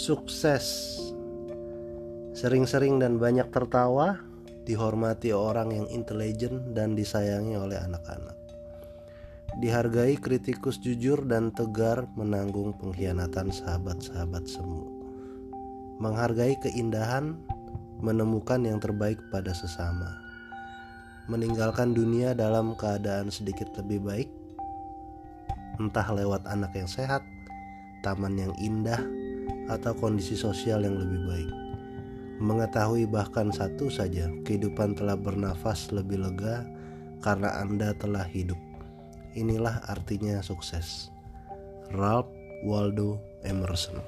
Sukses. Sering-sering dan banyak tertawa Dihormati orang yang intelijen dan disayangi oleh anak-anak. Dihargai kritikus jujur dan tegar menanggung pengkhianatan sahabat-sahabat semu. Menghargai keindahan menemukan yang terbaik pada sesama. Meninggalkan dunia dalam keadaan sedikit lebih baik Entah lewat anak yang sehat, taman yang indah, atau kondisi sosial yang lebih baik. Mengetahui bahkan satu saja, kehidupan telah bernafas lebih lega karena Anda telah hidup. Inilah artinya sukses. Ralph Waldo Emerson.